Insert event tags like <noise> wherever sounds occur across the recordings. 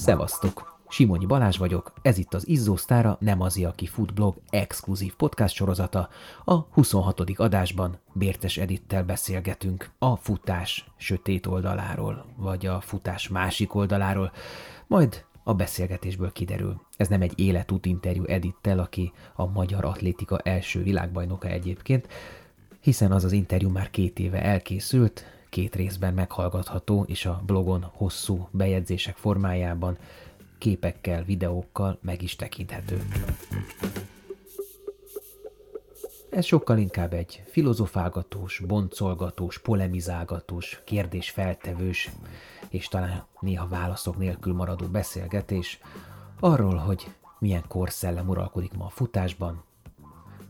Szevasztok! Simonyi Balázs vagyok, ez itt az Izzósztára Nem az, aki fut blog exkluzív podcast sorozata. A 26. adásban Bértes Edittel beszélgetünk a futás sötét oldaláról, vagy a futás másik oldaláról, majd a beszélgetésből kiderül. Ez nem egy életút interjú Edittel, aki a magyar atlétika első világbajnoka egyébként, hiszen az az interjú már két éve elkészült, két részben meghallgatható, és a blogon hosszú bejegyzések formájában képekkel, videókkal meg is tekinthető. Ez sokkal inkább egy filozofálgatós, boncolgatós, polemizálgatós, kérdésfeltevős és talán néha válaszok nélkül maradó beszélgetés arról, hogy milyen korszellem uralkodik ma a futásban.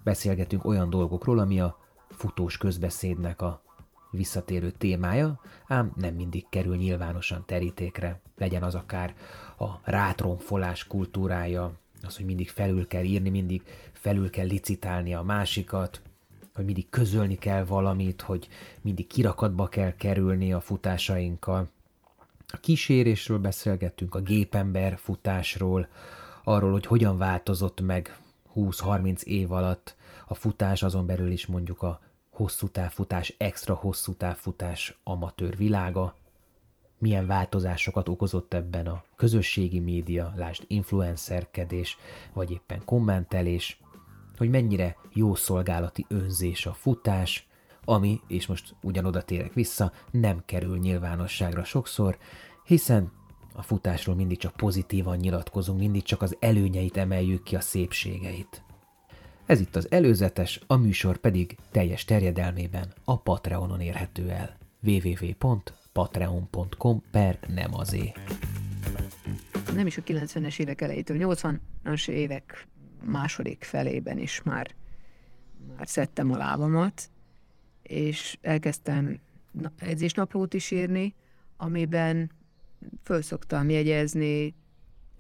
Beszélgetünk olyan dolgokról, ami a futós közbeszédnek a visszatérő témája, ám nem mindig kerül nyilvánosan terítékre, legyen az akár a rátromfolás kultúrája, az, hogy mindig felül kell írni, mindig felül kell licitálni a másikat, hogy mindig közölni kell valamit, hogy mindig kirakatba kell kerülni a futásainkkal. A kísérésről beszélgettünk, a gépember futásról, arról, hogy hogyan változott meg 20-30 év alatt a futás, azon belül is mondjuk a hosszú távfutás, extra hosszú távfutás amatőr világa, milyen változásokat okozott ebben a közösségi média, lásd influencerkedés, vagy éppen kommentelés, hogy mennyire jó szolgálati önzés a futás, ami, és most ugyanoda térek vissza, nem kerül nyilvánosságra sokszor, hiszen a futásról mindig csak pozitívan nyilatkozunk, mindig csak az előnyeit emeljük ki, a szépségeit. Ez itt az előzetes, a műsor pedig teljes terjedelmében a Patreonon érhető el. www.patreon.com per nem azé. Nem is a 90-es évek elejétől, 80-as évek második felében is már, már szedtem a lábamat, és elkezdtem edzésnaplót is írni, amiben föl szoktam jegyezni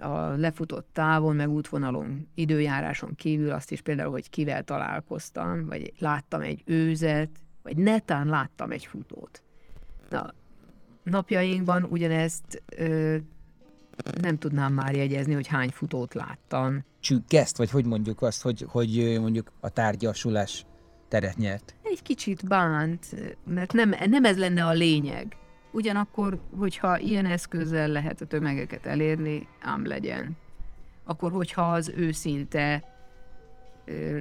a lefutott távon, meg útvonalon, időjáráson kívül azt is például, hogy kivel találkoztam, vagy láttam egy őzet, vagy netán láttam egy futót. Na, napjainkban ugyanezt ö, nem tudnám már jegyezni, hogy hány futót láttam. Csüggeszt, vagy hogy mondjuk azt, hogy, hogy mondjuk a tárgyasulás teret nyert? Egy kicsit bánt, mert nem, nem ez lenne a lényeg. Ugyanakkor, hogyha ilyen eszközzel lehet a tömegeket elérni, ám legyen. Akkor, hogyha az őszinte ö,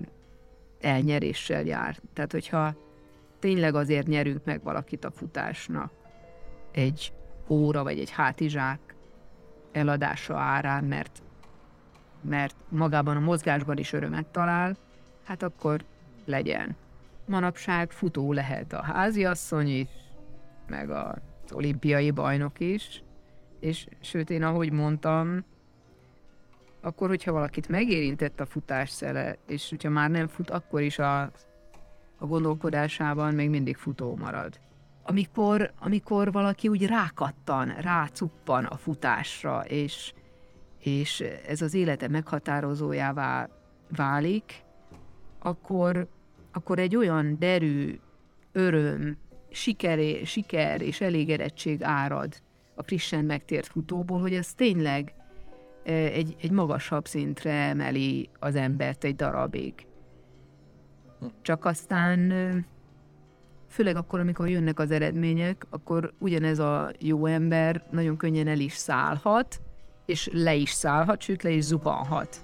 elnyeréssel jár. Tehát, hogyha tényleg azért nyerünk meg valakit a futásnak egy óra vagy egy hátizsák eladása árán, mert, mert magában a mozgásban is örömet talál, hát akkor legyen. Manapság futó lehet a háziasszony is, meg a olimpiai bajnok is, és sőt én ahogy mondtam, akkor, hogyha valakit megérintett a futás szele, és hogyha már nem fut, akkor is a, a gondolkodásában még mindig futó marad. Amikor, amikor valaki úgy rákattan, rácuppan a futásra, és, és ez az élete meghatározójává válik, akkor, akkor egy olyan derű, öröm, sikeré, siker és elégedettség árad a frissen megtért futóból, hogy ez tényleg e, egy, egy magasabb szintre emeli az embert egy darabig. Csak aztán, e, főleg akkor, amikor jönnek az eredmények, akkor ugyanez a jó ember nagyon könnyen el is szállhat, és le is szállhat, sőt le is zubanhat.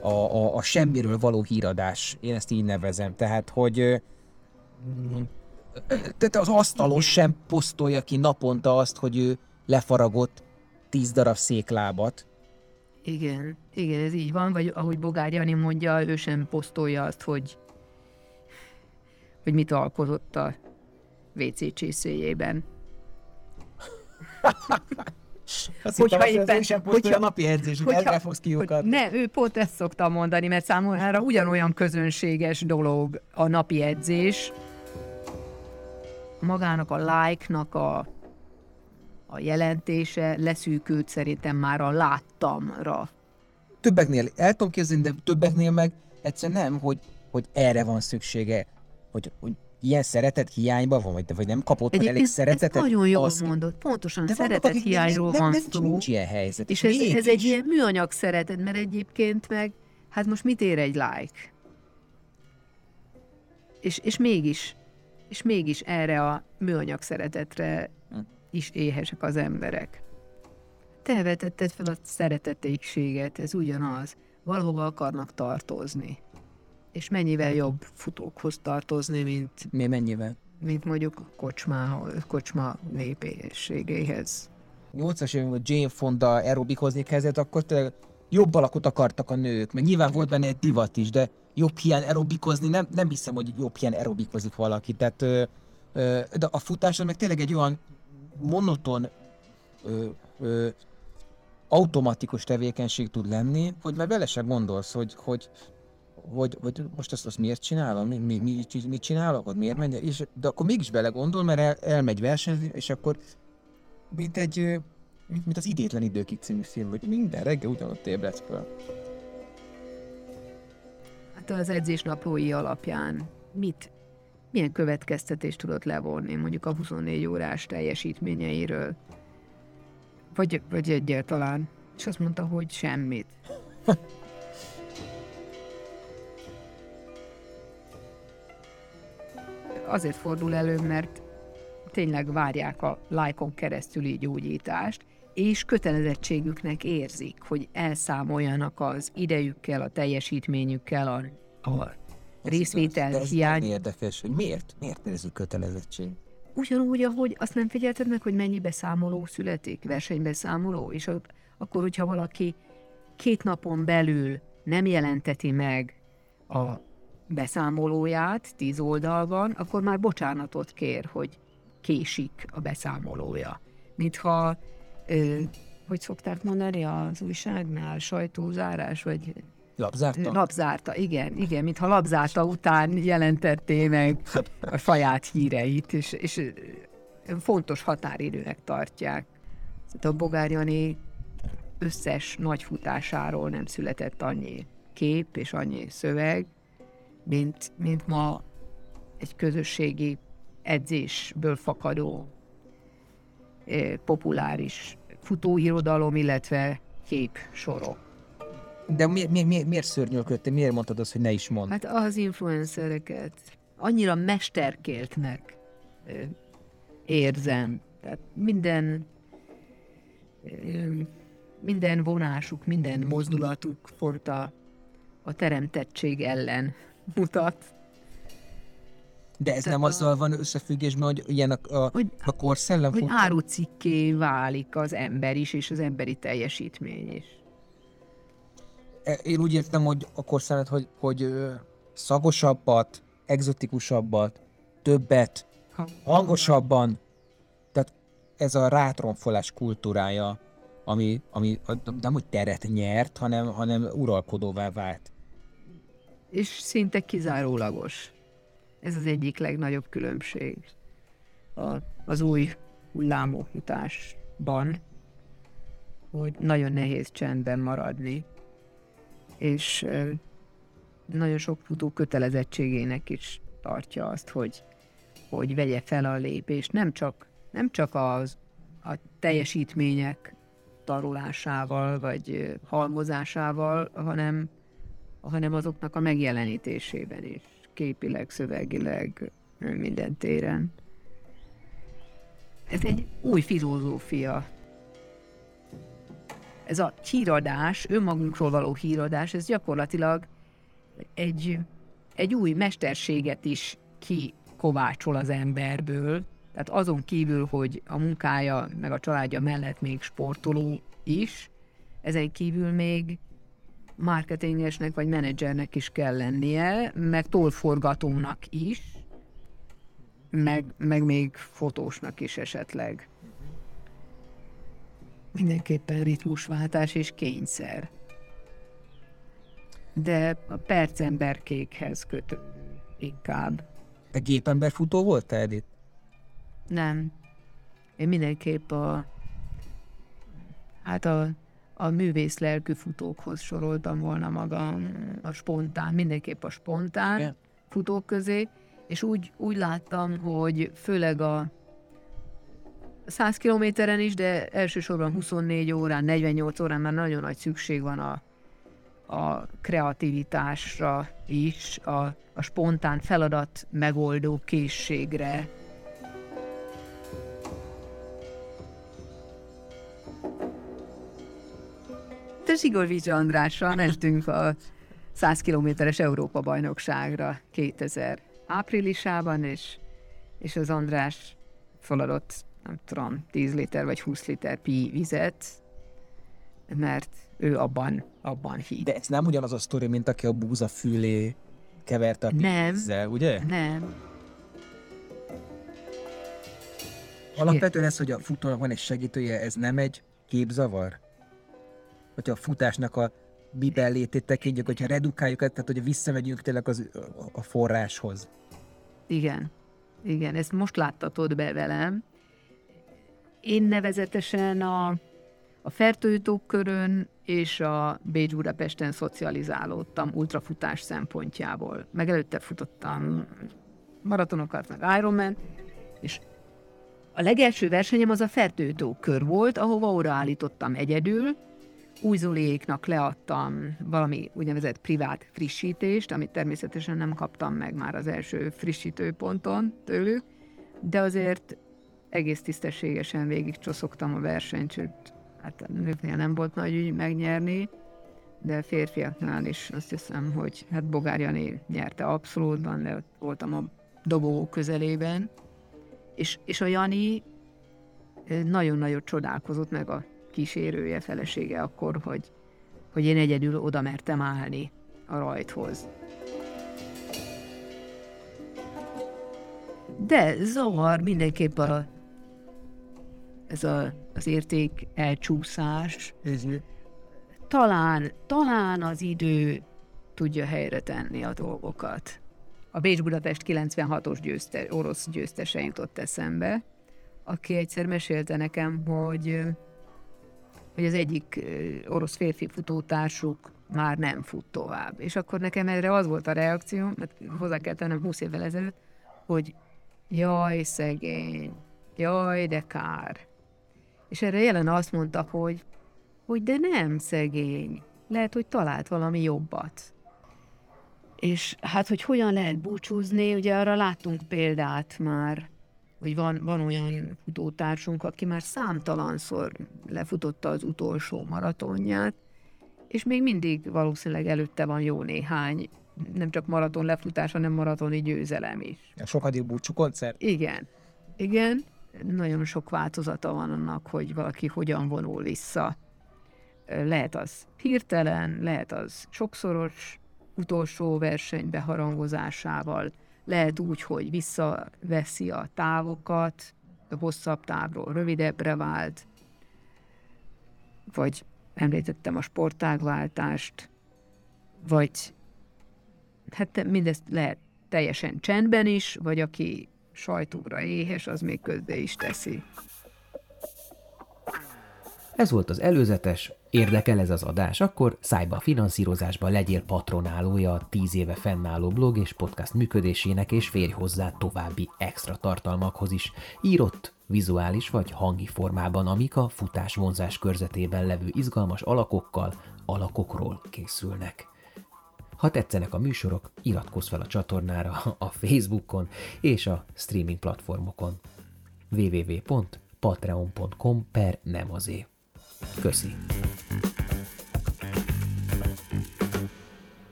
A, a, a semmiről való híradás, én ezt így nevezem. Tehát, hogy tehát az asztalos sem posztolja ki naponta azt, hogy ő lefaragott tíz darab széklábat. Igen, igen, ez így van, vagy ahogy Bogár Jani mondja, ő sem posztolja azt, hogy, hogy mit alkotott a WC csészéjében. <laughs> Azt hogyha hittem, éppen, sem hogyha, a napi edzés, hogy erre fogsz kiukadni. Ne, ő pont ezt szoktam mondani, mert számomra ugyanolyan közönséges dolog a napi edzés, magának a like-nak a, a jelentése leszűkült szerintem már a láttamra. Többeknél el tudom képzelni, de többeknél meg egyszerűen nem, hogy, hogy erre van szüksége, hogy, hogy ilyen szeretet hiányban van, vagy, vagy nem kapott meg elég Egyébként szeretetet? ezt nagyon jól az- mondod, pontosan De vannak, szeretet akik hiányról nem, van nem, szó. Nincs ilyen helyzet. És ez, ez egy ilyen műanyag szeretet, mert egyébként meg, hát most mit ér egy like? És, és mégis, és mégis erre a műanyag szeretetre is éhesek az emberek. Te vetetted fel a szeretetékséget, ez ugyanaz. Valahova akarnak tartozni. És mennyivel jobb futókhoz tartozni, mint, Mi mennyivel? mint mondjuk a kocsmához, kocsma népészségéhez. 80-as években Jane Fonda aerobikozni kezdett, akkor tényleg jobb alakot akartak a nők, meg nyilván volt benne egy divat is, de jobb hiány aerobikozni, nem, nem hiszem, hogy jobb hiány aerobikozik valaki. Tehát, ö, ö, de a futás meg tényleg egy olyan monoton, ö, ö, automatikus tevékenység tud lenni, hogy már bele sem gondolsz, hogy, hogy, hogy, hogy most ezt, azt miért csinálom, mi, mi, mi, mit csinálok, ott miért megy, és, de akkor mégis belegondol, mert el, elmegy versenyezni, és akkor mint egy, mint, mint az Idétlen Időkig című film, hogy minden reggel ugyanott ébredsz fel. Hát az edzésnaplói alapján mit, milyen következtetést tudott levonni mondjuk a 24 órás teljesítményeiről? Vagy, vagy egyáltalán? És azt mondta, hogy semmit. <laughs> Azért fordul elő, mert tényleg várják a lájkon keresztüli gyógyítást, és kötelezettségüknek érzik, hogy elszámoljanak az idejükkel, a teljesítményükkel, a, a részvétel ez hiány. érdekes, hogy miért? Miért a kötelezettség? Ugyanúgy, ahogy azt nem figyelted meg, hogy mennyi beszámoló születik, versenybeszámoló, és ott, akkor, hogyha valaki két napon belül nem jelenteti meg a beszámolóját tíz oldalban, akkor már bocsánatot kér, hogy késik a beszámolója. Mintha, ö, hogy szokták mondani az újságnál, sajtózárás, vagy Lapzárta? Lapzárta, igen, igen, mintha lapzárta után jelentetté meg a saját híreit, és, és fontos határidőnek tartják. Tehát a Bogár Jani összes nagy futásáról nem született annyi kép és annyi szöveg, mint, mint ma egy közösségi edzésből fakadó populáris futóirodalom, illetve kép sorok. De miért, miért, miért, miért szörnyűködtél? Miért mondtad azt, hogy ne is mondd? Hát az influencereket annyira mesterkéltnek érzem. Tehát minden minden vonásuk, minden mozdulatuk pont a, a teremtettség ellen mutat. De ez Tehát nem azzal van összefüggésben, hogy ilyen a, a, Hogy, a korszellem hogy árucikké válik az ember is, és az emberi teljesítmény is. E, Én úgy értem, hogy a korszellet, hogy, hogy szagosabbat, egzotikusabbat, többet, Ha, hangosabban, tehát ez a rátronfolás kultúrája, ami, ami nem hogy teret nyert, hanem, hanem uralkodóvá vált. és szinte kizárólagos. Ez az egyik legnagyobb különbség a, az új hullámokutásban, hogy nagyon nehéz csendben maradni, és nagyon sok futó kötelezettségének is tartja azt, hogy, hogy vegye fel a lépést, nem csak, nem csak az, a teljesítmények tarolásával, vagy halmozásával, hanem hanem azoknak a megjelenítésében is, képileg, szövegileg, minden téren. Ez egy új filozófia. Ez a híradás, önmagunkról való híradás, ez gyakorlatilag egy, egy új mesterséget is kikovácsol az emberből. Tehát azon kívül, hogy a munkája meg a családja mellett még sportoló is, ezen kívül még marketingesnek vagy menedzsernek is kell lennie, meg tollforgatónak is, meg, meg még fotósnak is esetleg. Mindenképpen ritmusváltás és kényszer. De a percemberkékhez kötő inkább. Te gépember futó voltál, Edith? Nem. Én mindenképp a hát a, a művész lelkű futókhoz soroltam volna magam, a spontán, mindenképp a spontán Igen. futók közé, És úgy, úgy láttam, hogy főleg a 100 kilométeren is, de elsősorban 24 órán, 48 órán már nagyon nagy szükség van a, a kreativitásra is, a, a spontán feladat megoldó készségre. Te Zsigorvics Andrással mentünk a 100 kilométeres Európa bajnokságra 2000 áprilisában, és, és az András feladott, nem tudom, 10 liter vagy 20 liter pi vizet, mert ő abban, abban hitt. De ez nem ugyanaz a sztori, mint aki a búza fülé keverte a Nem. vízzel, ugye? Nem. Alapvetően ez, hogy a futónak van egy segítője, ez nem egy képzavar? Hogyha a futásnak a bibellétét tekintjük, hogyha redukáljuk, tehát hogy visszamegyünk tényleg az, a forráshoz. Igen. Igen, ezt most láttatod be velem. Én nevezetesen a, a Fertőtókörön és a Bécs Budapesten szocializálódtam ultrafutás szempontjából. Meg előtte futottam maratonokat, meg Ironman, és a legelső versenyem az a Fertőtókör volt, ahova odaállítottam egyedül, újzuléknak leadtam valami úgynevezett privát frissítést, amit természetesen nem kaptam meg már az első frissítőponton tőlük, de azért egész tisztességesen végig csoszogtam a versenyt, sőt, hát a nőknél nem volt nagy ügy megnyerni, de férfiaknál is azt hiszem, hogy hát Bogár Jani nyerte abszolútban, de voltam a dobogó közelében, és, és a Jani eh, nagyon-nagyon csodálkozott meg a kísérője, felesége akkor, hogy, hogy én egyedül oda mertem állni a rajthoz. De zavar mindenképp a, ez a, az érték elcsúszás. Talán, talán az idő tudja helyre tenni a dolgokat. A Bécs-Budapest 96-os győzte, orosz győztese jutott eszembe, aki egyszer mesélte nekem, hogy hogy az egyik orosz férfi futótársuk már nem fut tovább. És akkor nekem erre az volt a reakció, mert hozzá kell tennem 20 évvel ezelőtt, hogy jaj, szegény, jaj, de kár. És erre jelen azt mondta, hogy, hogy de nem szegény, lehet, hogy talált valami jobbat. És hát, hogy hogyan lehet búcsúzni, ugye arra láttunk példát már hogy van, van olyan futótársunk, aki már számtalanszor lefutotta az utolsó maratonját, és még mindig valószínűleg előtte van jó néhány, nem csak maraton lefutás, hanem maratoni győzelem is. A sokadik búcsú koncert? Igen. Igen, nagyon sok változata van annak, hogy valaki hogyan vonul vissza. Lehet az hirtelen, lehet az sokszoros utolsó verseny beharangozásával, lehet úgy, hogy visszaveszi a távokat, hosszabb távról rövidebbre vált, vagy említettem a sportágváltást, vagy hát mindezt lehet teljesen csendben is, vagy aki sajtóra éhes, az még közbe is teszi. Ez volt az előzetes, érdekel ez az adás, akkor szájba a finanszírozásba legyél patronálója a 10 éve fennálló blog és podcast működésének, és férj hozzá további extra tartalmakhoz is, írott, vizuális vagy hangi formában, amik a futás vonzás körzetében levő izgalmas alakokkal, alakokról készülnek. Ha tetszenek a műsorok, iratkozz fel a csatornára a Facebookon és a streaming platformokon www.patreon.com per nem azért. Köszi.